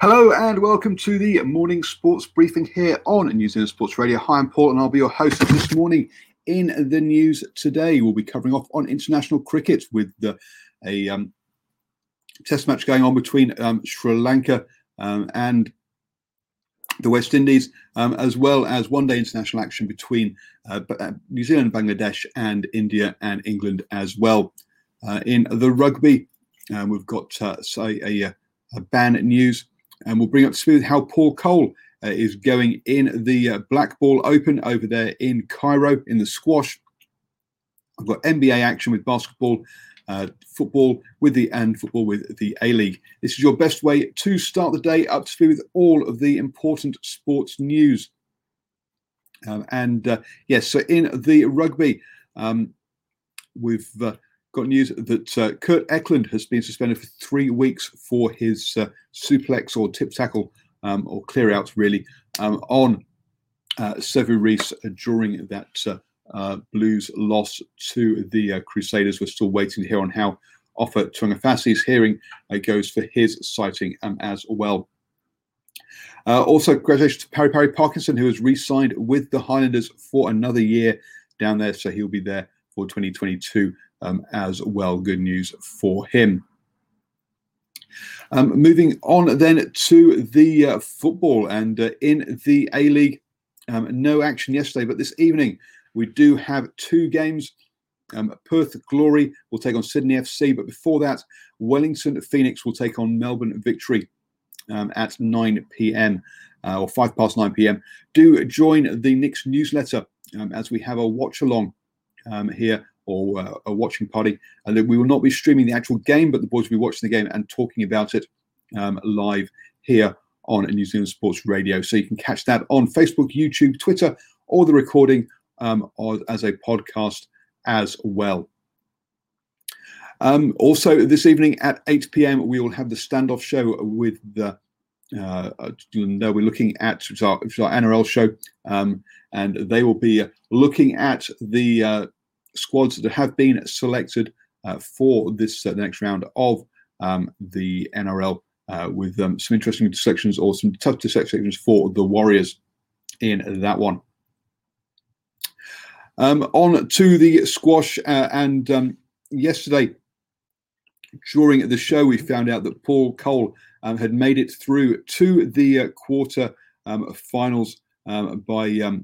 Hello and welcome to the morning sports briefing here on New Zealand Sports Radio. Hi, I'm Paul and I'll be your host this morning. In the news today, we'll be covering off on international cricket with the, a um, test match going on between um, Sri Lanka um, and the West Indies, um, as well as one day international action between uh, uh, New Zealand, Bangladesh, and India and England as well. Uh, in the rugby, uh, we've got uh, say a, a ban news and we'll bring up to speed how Paul Coll uh, is going in the uh, Black Ball Open over there in Cairo in the squash. I've got NBA action with basketball, uh, football with the and football with the A League. This is your best way to start the day up to speed with all of the important sports news. Um, and uh, yes, so in the rugby, um, we've uh, got news that uh, Kurt Eklund has been suspended for three weeks for his uh, suplex or tip tackle um, or clear out, really, um, on uh, Sevu Reece during that uh, uh, Blues loss to the uh, Crusaders. We're still waiting to hear on how Ofa Tu'ungafasi's hearing goes for his sighting um, as well. also, congratulations to Pari Pari Parkinson, who has re signed with the Highlanders for another year down there. So he'll be there for 2022 um, as well. Good news for him. Um, moving on then to the uh, football and uh, in the A League, um, no action yesterday, but this evening we do have two games. Um, Perth Glory will take on Sydney FC, but before that, Wellington Phoenix will take on Melbourne Victory um, at 9 p.m. Uh, or 5 past 9 p.m. Do join the Nix newsletter um, as we have a watch along um, here or uh, a watching party. And we will not be streaming the actual game, but the boys will be watching the game and talking about it um, live here on New Zealand Sports Radio. So you can catch that on Facebook, YouTube, Twitter, or the recording um, or as a podcast as well. Um, also, this evening at 8 p.m., we will have the standoff show with the. Uh, no, we're looking at our, our NRL show, um, and they will be looking at the uh, squads that have been selected uh, for this uh, next round of um, the NRL uh, with um, some interesting selections or some tough selections for the Warriors in that one. Um, on to the squash, and um, yesterday during the show, we found out that Paul Coll um, had made it through to the uh, quarter um, finals um, by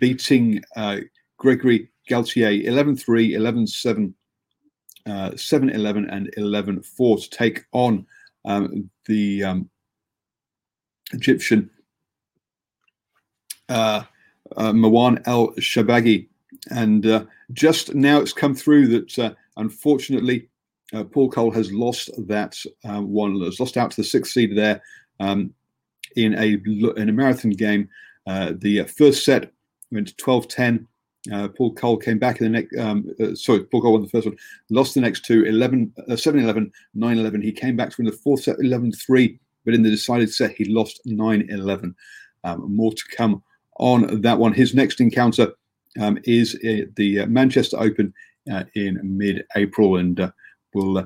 beating uh, Gregory Gaultier 11 3, 11 7, uh, 7 11, and 11 4 to take on um, the um, Egyptian uh, uh, Marwan El Shorbagy. And uh, just now it's come through that uh, unfortunately Paul Coll has lost that one, has lost out to the sixth seed there um, in a in a marathon game. the first set went 12 10. Uh, Paul Coll came back in the next, um, uh, sorry, Paul Coll won the first one, lost the next two, 11, uh, 7 11, 9 11. He came back to win the fourth set, 11 3, but in the decided set, he lost 9 11. Um, more to come on that one. His next encounter um, is uh, the uh, Manchester Open uh, in mid-April, and uh, we'll,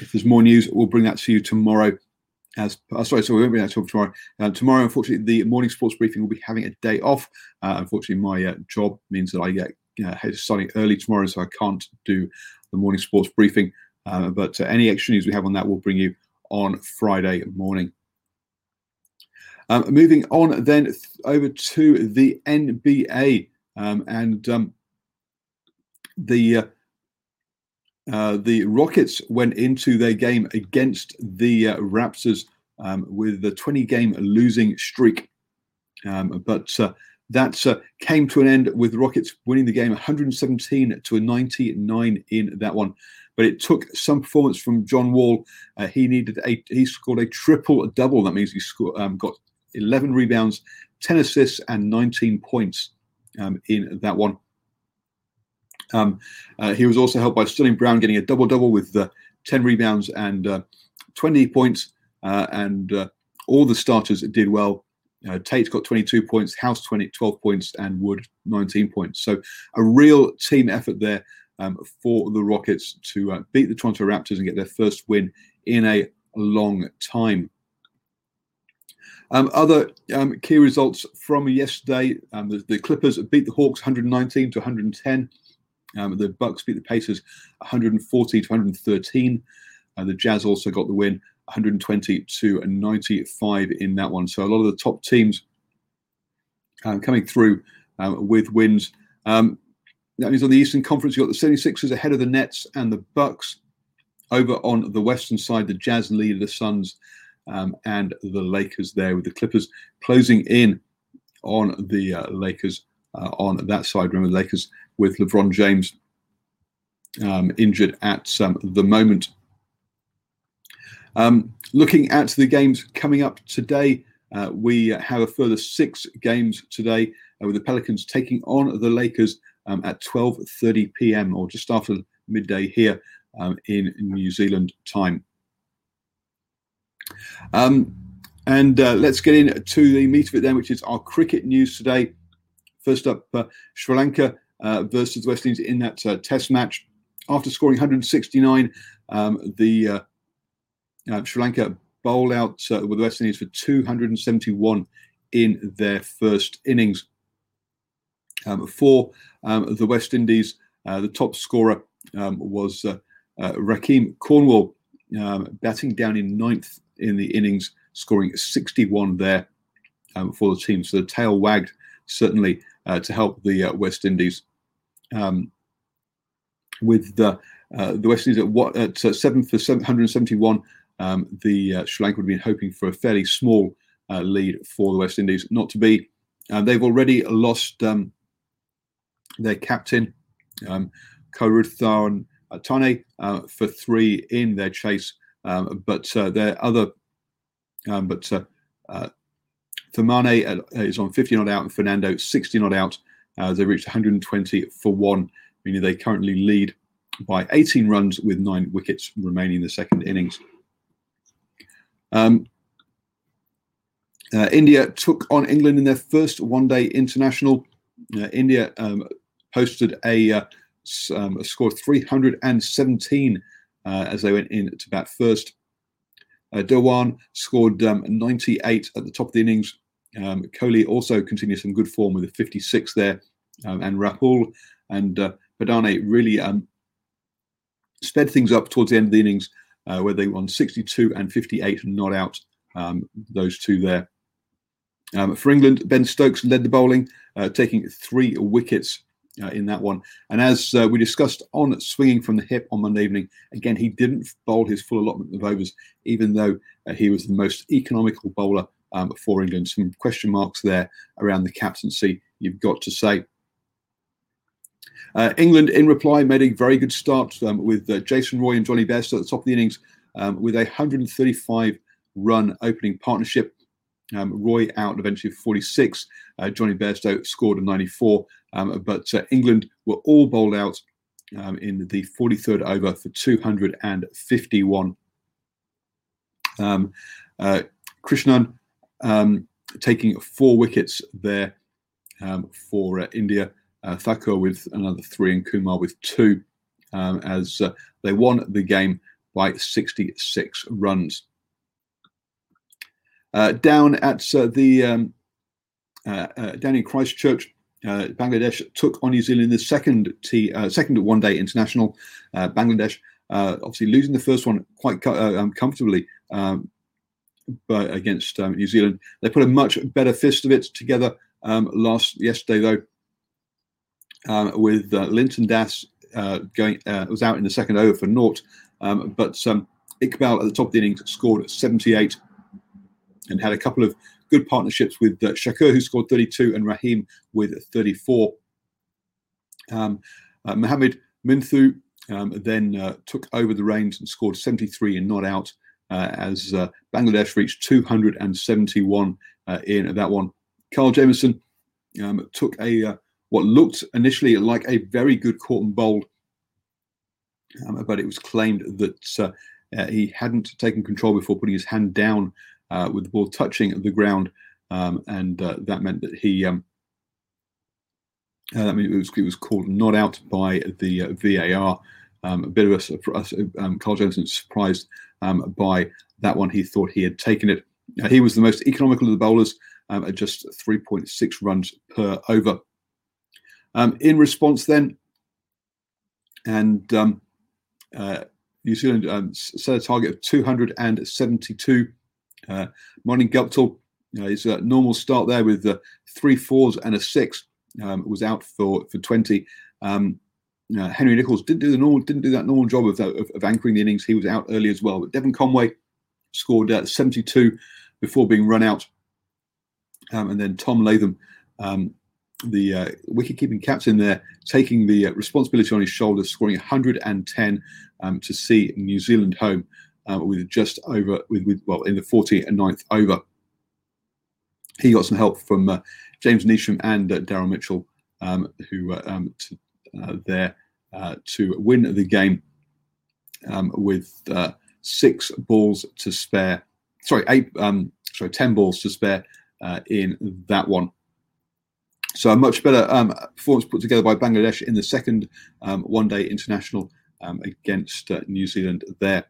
if there's more news, we'll bring that to you tomorrow. As oh, sorry, so we won't be able to you tomorrow. Uh, tomorrow, unfortunately, the morning sports briefing will be having a day off. unfortunately, my job means that I get uh, starting early tomorrow, so I can't do the morning sports briefing. but any extra news we have on that, we'll bring you on Friday morning. Um, moving on then th- over to the NBA. Um, and um, the uh, the Rockets went into their game against the uh, Raptors um, with a 20 game losing streak. Um, but uh, that uh, came to an end with Rockets winning the game 117 to a 99 in that one. But it took some performance from John Wall. Uh, he needed a he scored a triple double. That means he scored, um, got 11 rebounds, 10 assists, and 19 points um, in that one. Um, uh, he was also helped by Sterling Brown getting a double double with uh, 10 rebounds and uh, 20 points. Uh, and uh, all the starters did well. Uh, Tate got 22 points, House 20, 12 points, and Wood 19 points. So a real team effort there um, for the Rockets to beat the Toronto Raptors and get their first win in a long time. Um, other um, key results from yesterday: um, the, the, Clippers beat the Hawks 119 to 110. Um, the Bucks beat the Pacers 140 to 113. Uh, the Jazz also got the win 120 to 95 in that one. So a lot of the top teams um, coming through um, with wins. that means on the Eastern Conference, you've got the 76ers ahead of the Nets and the Bucks. Over on the Western side, the Jazz lead the Suns um, and the Lakers there, with the Clippers closing in on the uh, Lakers uh, on that side. Remember, the Lakers with LeBron James um, injured at um, the moment. Um, looking at the games coming up today, uh, we have a further six games today, uh, with the Pelicans taking on the Lakers um, at 12:30 p.m. or just after midday here um, in New Zealand time. Um, and uh, let's get into the meat of it then, which is our cricket news today. First up, uh, Sri Lanka versus the West Indies in that uh, test match. After scoring 169, um, the uh, uh, Sri Lanka bowled out with the West Indies for 271 in their first innings. Um, for um, the West Indies, the top scorer um, was Rahkeem Cornwall, um, batting down in ninth in the innings, scoring 61 there um, for the team. So the tail wagged certainly uh, to help the uh, West Indies. Um, with the uh, the West Indies at what at uh, seven for 771, um, the uh, Sri Lanka would have been hoping for a fairly small uh, lead for the West Indies. Not to be. they've already lost um, their captain, um, Karuthan Tane, for three in their chase um, but uh, there are other, um, but uh, uh, Thirimanne is on 50 not out and Fernando 60 not out. Uh, they reached 120 for one, meaning they currently lead by 18 runs with nine wickets remaining in the second innings. Um, uh, India took on England in their first one-day international. Uh, India um, posted a, uh, um, a score of 317 uh, as they went in to bat first. Uh, scored um, 98 at the top of the innings. Um, Kohli also continued some good form with a 56 there. Um, and Rahul and uh, Badane really um, sped things up towards the end of the innings uh, where they won 62 and 58 not out, um, those two there. Um, for England, Ben Stokes led the bowling, uh, taking three wickets uh, in that one. And as uh, we discussed on swinging from the hip on Monday evening, again, he didn't bowl his full allotment of overs, even though uh, he was the most economical bowler um, for England. Some question marks there around the captaincy, you've got to say. Uh, England, in reply, made a very good start um, with uh, Jason Roy and Jonny Bairstow at the top of the innings um, with a 135 run opening partnership. Um, Roy out eventually 46. Uh, Jonny Bairstow scored a 94. Um, but uh, England were all bowled out um, in the 43rd over for 251. Um, uh, Krishnan um, taking four wickets there um, for uh, India. Uh, Thakur with another three and Kumar with two um, as uh, they won the game by 66 runs. Uh, down at uh, the um, uh, down in Christchurch, Bangladesh took on New Zealand in the second T second one day international. Bangladesh obviously losing the first one quite um, comfortably. Um, but against um, New Zealand, they put a much better fist of it together um, last yesterday, though, um, with Liton Das uh, going uh, was out in the second over for naught. Um, but um, Iqbal at the top of the innings scored 78 and had a couple of good partnerships with uh, Shakur, who scored 32, and Rahim with 34. Um, uh, Mohamed Mithun then uh, took over the reins and scored 73 and not out uh, as uh, Bangladesh reached 271 uh, in that one. Kyle Jamieson um, took a what looked initially like a very good caught and bowled, um, but it was claimed that uh, uh, he hadn't taken control before putting his hand down uh, with the ball touching the ground, um, and uh, that meant that he. Um, uh, I mean, it was, it was called not out by the uh, VAR. Um, a bit of a, a um, Carl Johnson surprised um, by that one. He thought he had taken it. he was the most economical of the bowlers um, at just 3.6 runs per over. Um, in response, then, and um, uh, New Zealand um, set a target of 272. Uh, Martin Guptill, uh, his uh, normal start there with uh, three fours and a six um, was out for for 20. Um, uh, Henry Nicholls didn't do the normal, didn't do that normal job of, of, of, anchoring the innings. He was out early as well. But Devon Conway scored uh, 72 before being run out, um, and then Tom Latham um, the uh, wicket-keeping captain there, taking the uh, responsibility on his shoulders, scoring 110 um, to see New Zealand home uh, with just over with, with well in the 49th over. He got some help from uh, James Neesham and uh, Daryl Mitchell, um, who um, to, uh, there to win the game um, with six balls to spare. Sorry, eight. Um, sorry, ten balls to spare in that one. So a much better um, performance put together by Bangladesh in the second um, one-day international um, against uh, New Zealand there.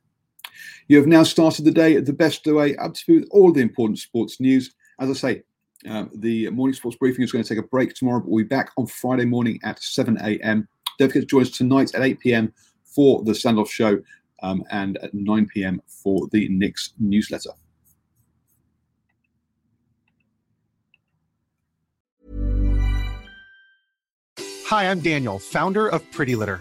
You have now started the day the best way up to all the important sports news. As I say, um, the morning sports briefing is going to take a break tomorrow, but we'll be back on Friday morning at 7 a.m. Don't forget to join us tonight at 8 p.m. for the standoff show um, and at 9 p.m. for the Nix newsletter. Hi, I'm Daniel, founder of Pretty Litter.